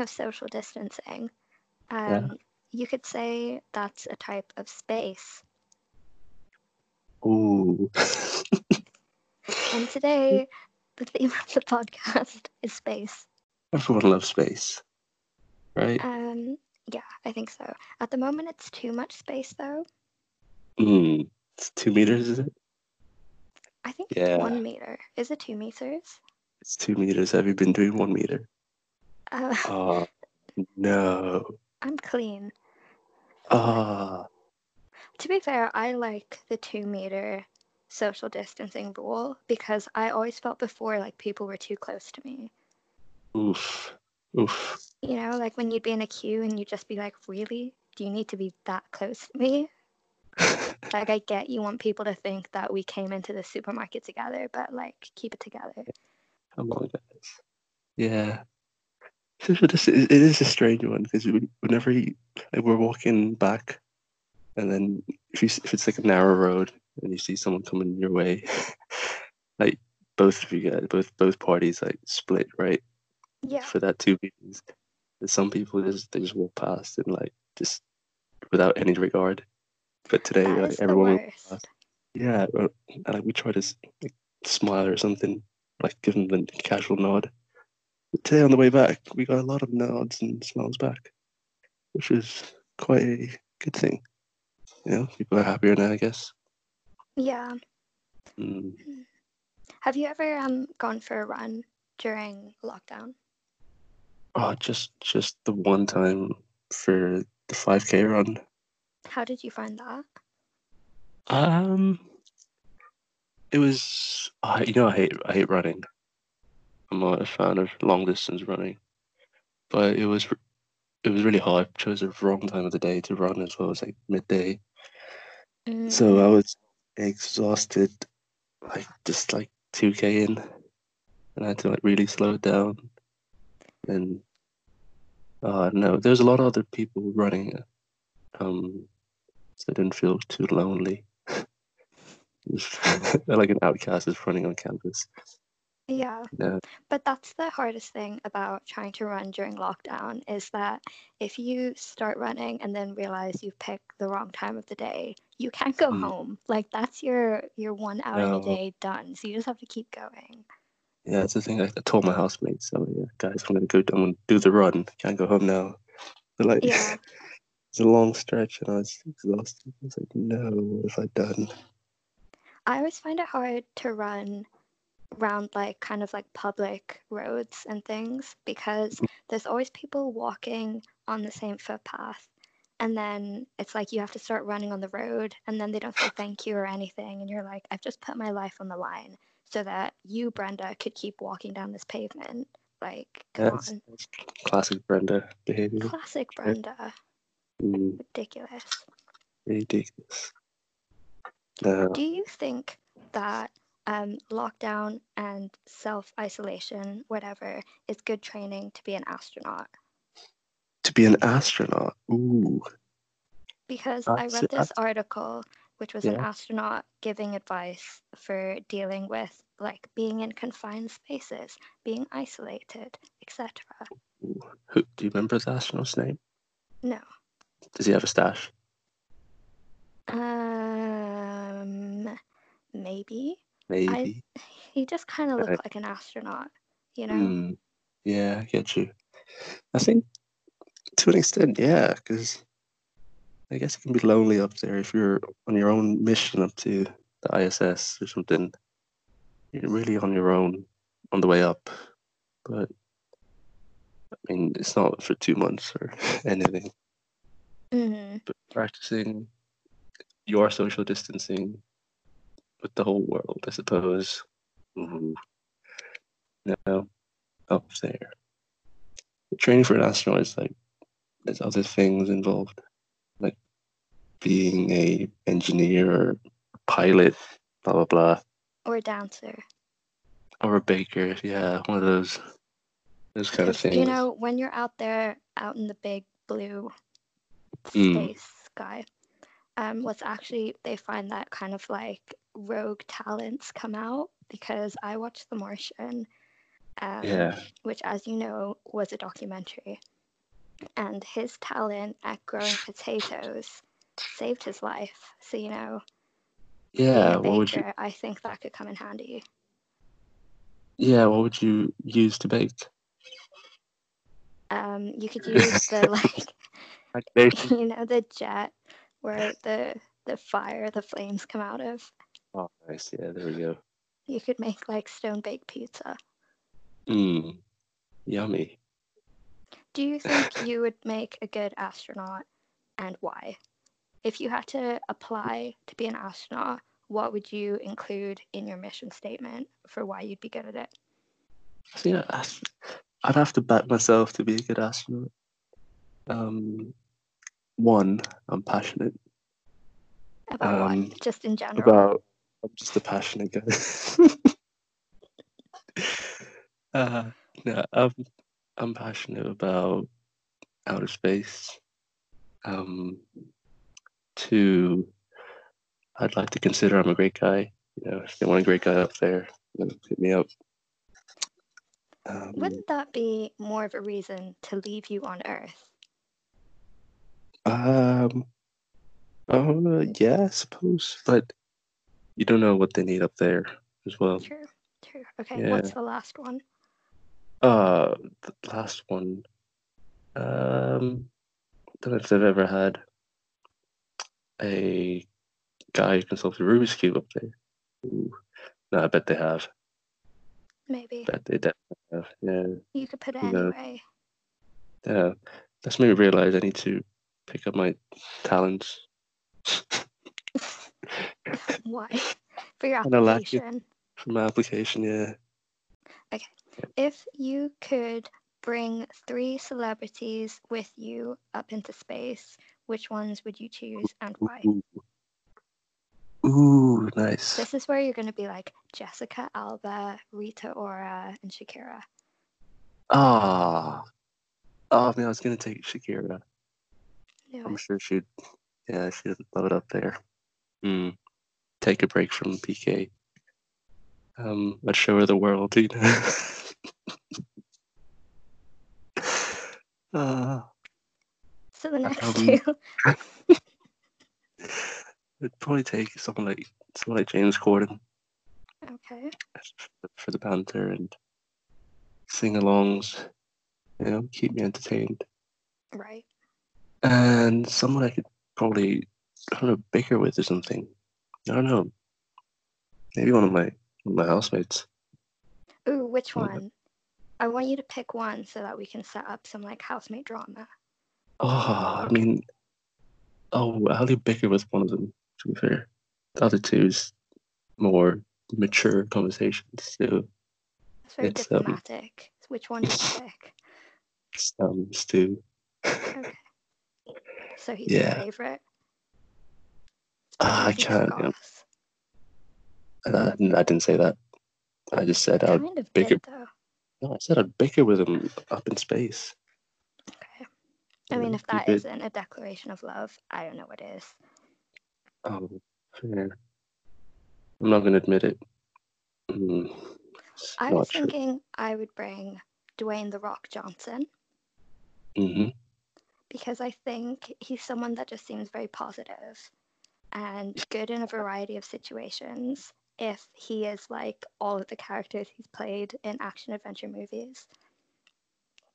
speaking of social distancing, um, Yeah. you could say that's a type of space. Ooh. And today, the theme of the podcast is space. Everyone loves space, right? Um, yeah, I think so. At the moment, it's too much space, though. Mm. It's two meters, is it? I think Yeah. it's one meter. Is it two meters? It's two meters. Have you been doing one meter? Uh, Oh no. I'm clean. Ah. To be fair, I like the two meter social distancing rule because I always felt before like people were too close to me. oof. Oof. You know, like when you'd be in a queue and you'd just be like, really? Do you need to be that close to me? Like, I get you want people to think that we came into the supermarket together, but like, keep it together. Come on, guys. Yeah. It it is a strange one because whenever you, like, we're walking back, and then if you if it's like a narrow road and you see someone coming your way, like both of you guys, both both parties like split right Yeah. for that two. And some people just they just walk past and like just without any regard. But today, like everyone, past. yeah, and, like we try to like, smile or something, like give them the casual nod. Today on the way back, we got a lot of nods and smiles back, which is quite a good thing. You know, people are happier now, I guess. Yeah. Mm. Have you ever um gone for a run during lockdown? Oh, just just the one time for the five k run. How did you find that? Um, it was. I you know, I hate I hate running. I'm not a fan of long distance running, but it was it was really hard. I chose the wrong time of the day to run as well. It was like midday, so I Mm, was exhausted, like just like two k in, and I had to like really slow it down. And uh, no, there's a lot of other people running, um, so I didn't feel too lonely. like an outcast is running on campus. Yeah. But that's the hardest thing about trying to run during lockdown is that if you start running and then realize you've picked the wrong time of the day, you can't go Mm. home. Like that's your your one hour in a day done. So you just have to keep going. Yeah, it's the thing. I, I told my housemates, so yeah, guys, I'm gonna go. I'm gonna do the run. Can't go home now. They're like, Yeah. it's a long stretch, and I was exhausted. I was like, no, what have I done? I always find it hard to run around like kind of like public roads and things because there's always people walking on the same footpath. And then it's like you have to start running on the road and then they don't say thank you or anything. And you're like, I've just put my life on the line so that you, Brenda, could keep walking down this pavement. Like, come that's, on. that's classic Brenda behavior. Classic Brenda. Mm, Ridiculous. ridiculous. No, Do you think that um, lockdown and self isolation, whatever, is good training to be an astronaut? to be an astronaut. Ooh, Because I read this article, which was an astronaut giving advice for dealing with like being in confined spaces, being isolated, etc. Who, do you remember the astronaut's name? No. Does he have a stash? Um, maybe. Maybe. He just kind of looked Right. like an astronaut, you know? Mm, yeah, I get you. I think to an extent, yeah, because I guess it can be lonely up there if you're on your own mission up to the ISS or something. You're really on your own on the way up. But I mean, it's not for two months or anything. hmm But practicing your social distancing with the whole world, I suppose. Ooh. No, up there. Training for an astronaut is like there's other things involved, like being a engineer or pilot, blah blah blah, Or a dancer. or a baker. Yeah, one of those those kind of things. You know, when you're out there, out in the big blue Mm. space sky, um, what's actually they find that kind of like rogue talents come out because I watched The Martian, um, Yeah. which, as you know, was a documentary. And his talent at growing potatoes saved his life. So, you know, Yeah. What would you? I think that could come in handy. Yeah. What would you use to bake? Um, you could use the like, you know, the jet where the the fire, the flames come out of. Oh, nice. Yeah. There we go. You could make like stone baked pizza. Mmm. Yummy. Do you think you would make a good astronaut and why? If you had to apply to be an astronaut, what would you include in your mission statement for why you'd be good at it? I- I'd have to back myself to be a good astronaut. Um, one, I'm passionate About Um, what? Just in general. about. I'm just a passionate guy. uh, no, I'm I'm passionate about outer space. Um, two, I'd like to consider I'm a great guy. You know, if they want a great guy up there, you know, hit me up. Um, Wouldn't that be more of a reason to leave you on Earth? Um. Oh, yeah, I suppose, but you don't know what they need up there as well. True, true. Okay, Yeah. what's the last one? Uh, the last one. Um, don't know if they've ever had a guy who can solve the Rubik's cube up there. Ooh. No, I bet they have. Maybe. Bet they definitely have. Yeah, You could put it No. anyway. yeah. That's made me realize I need to pick up my talents. Why? For your Kinda lack it. application. for my application. Yeah. Okay. If you could bring three celebrities with you up into space, which ones would you choose and why? Ooh. Nice. This is where you're going to be like Jessica Alba, Rita Ora, and Shakira. Ah. Oh man, I was gonna take Shakira. No, I'm sure she'd yeah, she'd love it up there. Hmm. Take a break from Piqué. Um, let's show her the world, you know. uh, So the next um, two. it'd probably take someone like someone like James Corden okay. for the banter and sing-alongs. You know, keep me entertained. Right. and someone I could probably I don't know bicker with or something. I don't know. Maybe one of my one of my housemates. Ooh, which one? I want you to pick one so that we can set up some like housemate drama. Oh, I mean, oh, I'll do bicker with one of them. To be fair, the other two is more mature conversations. So That's very It's, um, diplomatic. Which one did you pick? it's, um, Stu. Okay. So he's Yeah. your favorite. Ah, I can't. yeah. I, I didn't say that. I just said I'd. Kind of bicker- did. No, I said I'd bicker with him up in space. Okay. I mean, if that not a declaration of love, I don't know what is. Oh, fair. I'm not going to admit it. Mm, I was true. thinking I would bring Dwayne the Rock Johnson hmm because I think he's someone that just seems very positive and good in a variety of situations. If he is like all of the characters he's played in action adventure movies,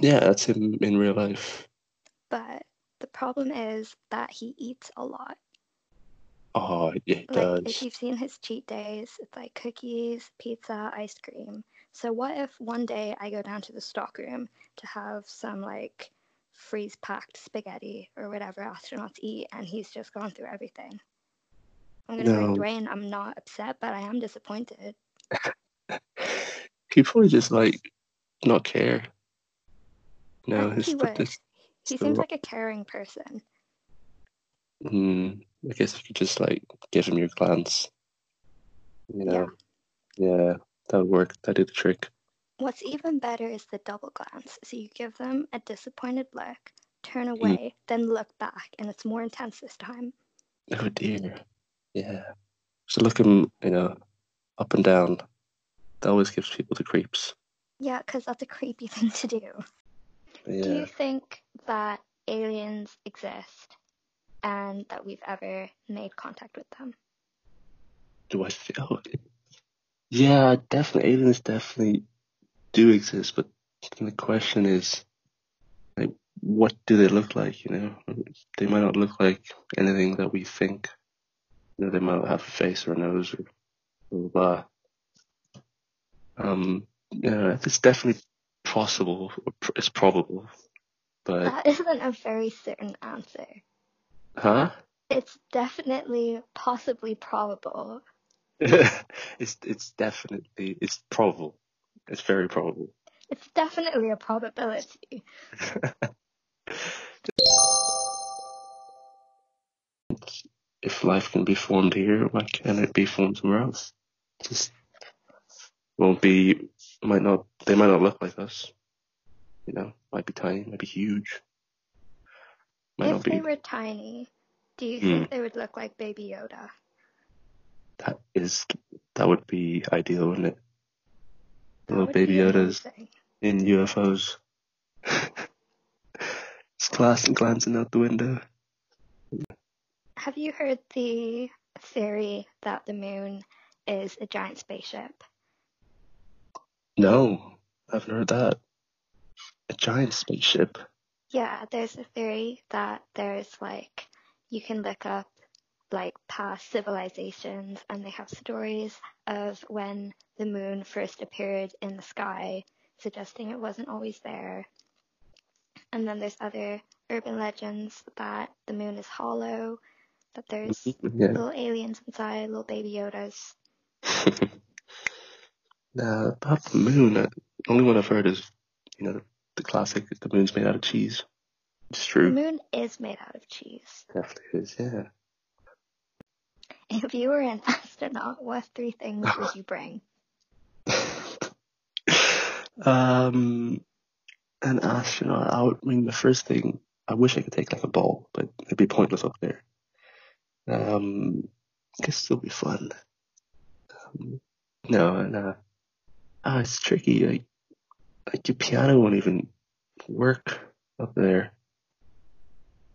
Yeah, that's him in real life. but the problem is that he eats a lot. Oh, yeah, he Like if you've seen his cheat days, it's like cookies, pizza, ice cream. So what if one day I go down to the stockroom to have some like freeze packed spaghetti or whatever astronauts eat and he's just gone through everything? I'm gonna bring No. Dwayne. I'm not upset, but I am disappointed. He'd probably just like not care. No, his he would. this, He seems like a caring person. mm, I guess you could just like give him your glance. You know, yeah, that would work. That'd do the trick. What's even better is the double glance. So you give them a disappointed look, turn Mm. away, then look back, and it's more intense this time. Oh dear. Yeah. So look him, you know, up and down. That always gives people the creeps. Yeah, because that's a creepy thing to do. Yeah. Do you think that aliens exist and that we've ever made contact with them? Do I feel? Yeah, definitely. Aliens definitely do exist, but the question is, like, what do they look like? You know, they might not look like anything that we think. They might have a face or a nose or blah blah. blah. Um, yeah, it's definitely possible. or pr- It's probable, but That isn't a very certain answer. huh? It's definitely possibly probable. it's it's definitely it's probable. It's very probable. It's definitely a probability. life can be formed here, why can't it be formed somewhere else? Just won't be, might not, they might not look like us. You know, might be tiny, might be huge. Might if be. they were tiny, do you Hmm. think they would look like Baby Yoda? That is, that would be ideal, wouldn't it? That Little baby Yodas amazing. in UFOs. Just glancing out the window. Have you heard the theory that the moon is a giant spaceship? No, I haven't heard that. A giant spaceship. Yeah, there's a theory that there's like, you can look up like past civilizations and they have stories of when the moon first appeared in the sky, suggesting it wasn't always there. And then there's other urban legends that the moon is hollow, that there's Yeah. little aliens inside, little baby Yodas. Now, about the moon, uh, the only one I've heard is, you know, the, the classic, the moon's made out of cheese. It's true. The moon is made out of cheese. Definitely is, yeah. If you were an astronaut, what three things would you bring? um, an astronaut, I would, I mean, the first thing, I wish I could take like a ball, but it'd be pointless up there. Um, I guess it'll be fun. Um, no, no. Ah, it's tricky. Like, like your piano won't even work up there.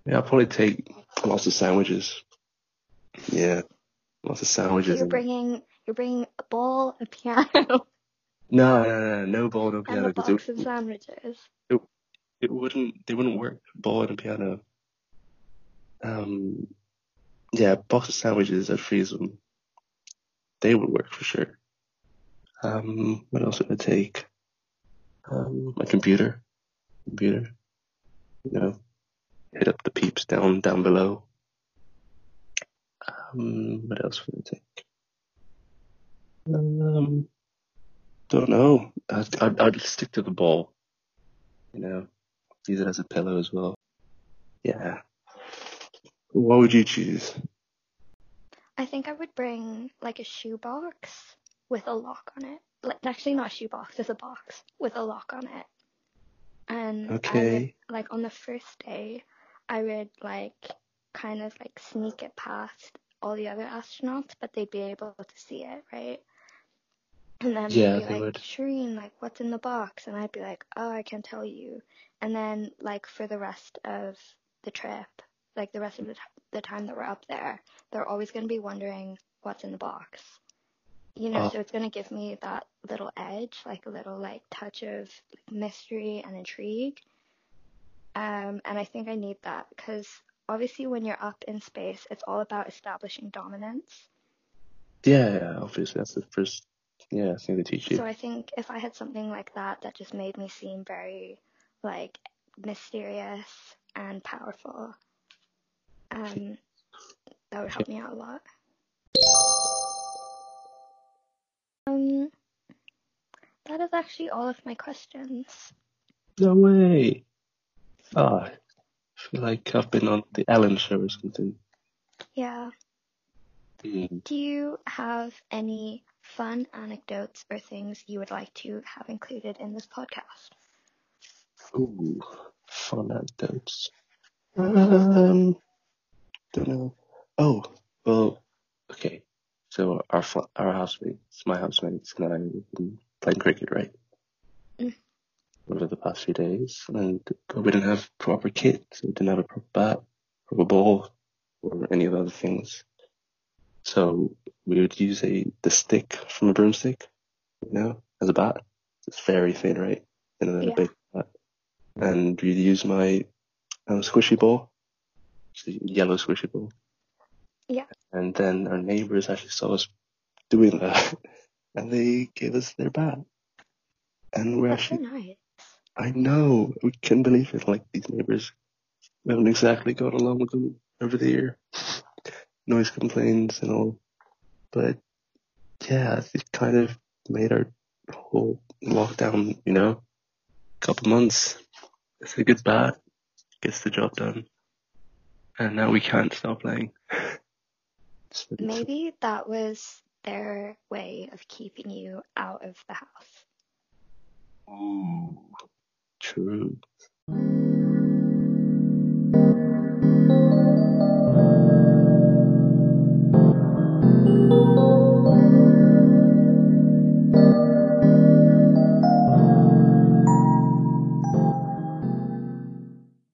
Yeah, I'll probably take lots of sandwiches. Yeah, lots of sandwiches. you're bringing you're bringing a ball, a piano, No, no, no, no ball, no piano. and piano. a box it, of sandwiches. it wouldn't, they wouldn't work. Ball and piano. Um, yeah, box of sandwiches. Freeze them. They would work for sure. Um, what else would I take? Um, my computer. Computer. You know, hit up the peeps down down below. Um, what else would I take? Um, don't know. I'd, I'd, I'd stick to the ball. You know, use it as a pillow as well. Yeah. What would you choose? I think I would bring like a shoebox with a lock on it. Like actually not a shoebox, just a box with a lock on it. And I would, like on the first day, I would like kind of like sneak it past all the other astronauts, but they'd be able to see it, right? And then Yeah, they'd be they like, would. Shireen, like, what's in the box? And I'd be like, oh, I can't tell you. And then, like, for the rest of the trip, like the rest of the, t- the time that we're up there, they're always going to be wondering what's in the box. You know, Oh. so it's going to give me that little edge, like a little, like, touch of like, mystery and intrigue. Um, and I think I need that because obviously when you're up in space, it's all about establishing dominance. Yeah, yeah, obviously that's the first, yeah, thing they teach you. So I think if I had something like that that just made me seem very like mysterious and powerful, um, that would help me out a lot. Um, that is actually all of my questions. No way. Oh, I feel like I've been on the Ellen show or something. Yeah. Mm. Do you have any fun anecdotes or things you would like to have included in this podcast? Ooh, fun anecdotes. Um, don't know. Oh, well, okay. So our fl- our housemates, my housemates, and I have been playing cricket, right? Mm. over the past few days, and we didn't have proper kit, so we didn't have a proper bat, proper ball, or any of the other things. So we would use a the stick from a broomstick, you know, as a bat. It's very thin, right? And than Yeah. a big bat. And we'd use my um, squishy ball, yellow squishy ball. Yeah. And then our neighbors actually saw us doing that, and they gave us their bat. And we're That's so actually, nice. I know, we couldn't believe it. Like these neighbors, we haven't exactly got along with them over the year. Noise complaints and all. But yeah, it kind of made our whole lockdown, you know, couple months. It's a good bat, gets the job done. And now we can't stop playing. Maybe that was their way of keeping you out of the house. Ooh, true.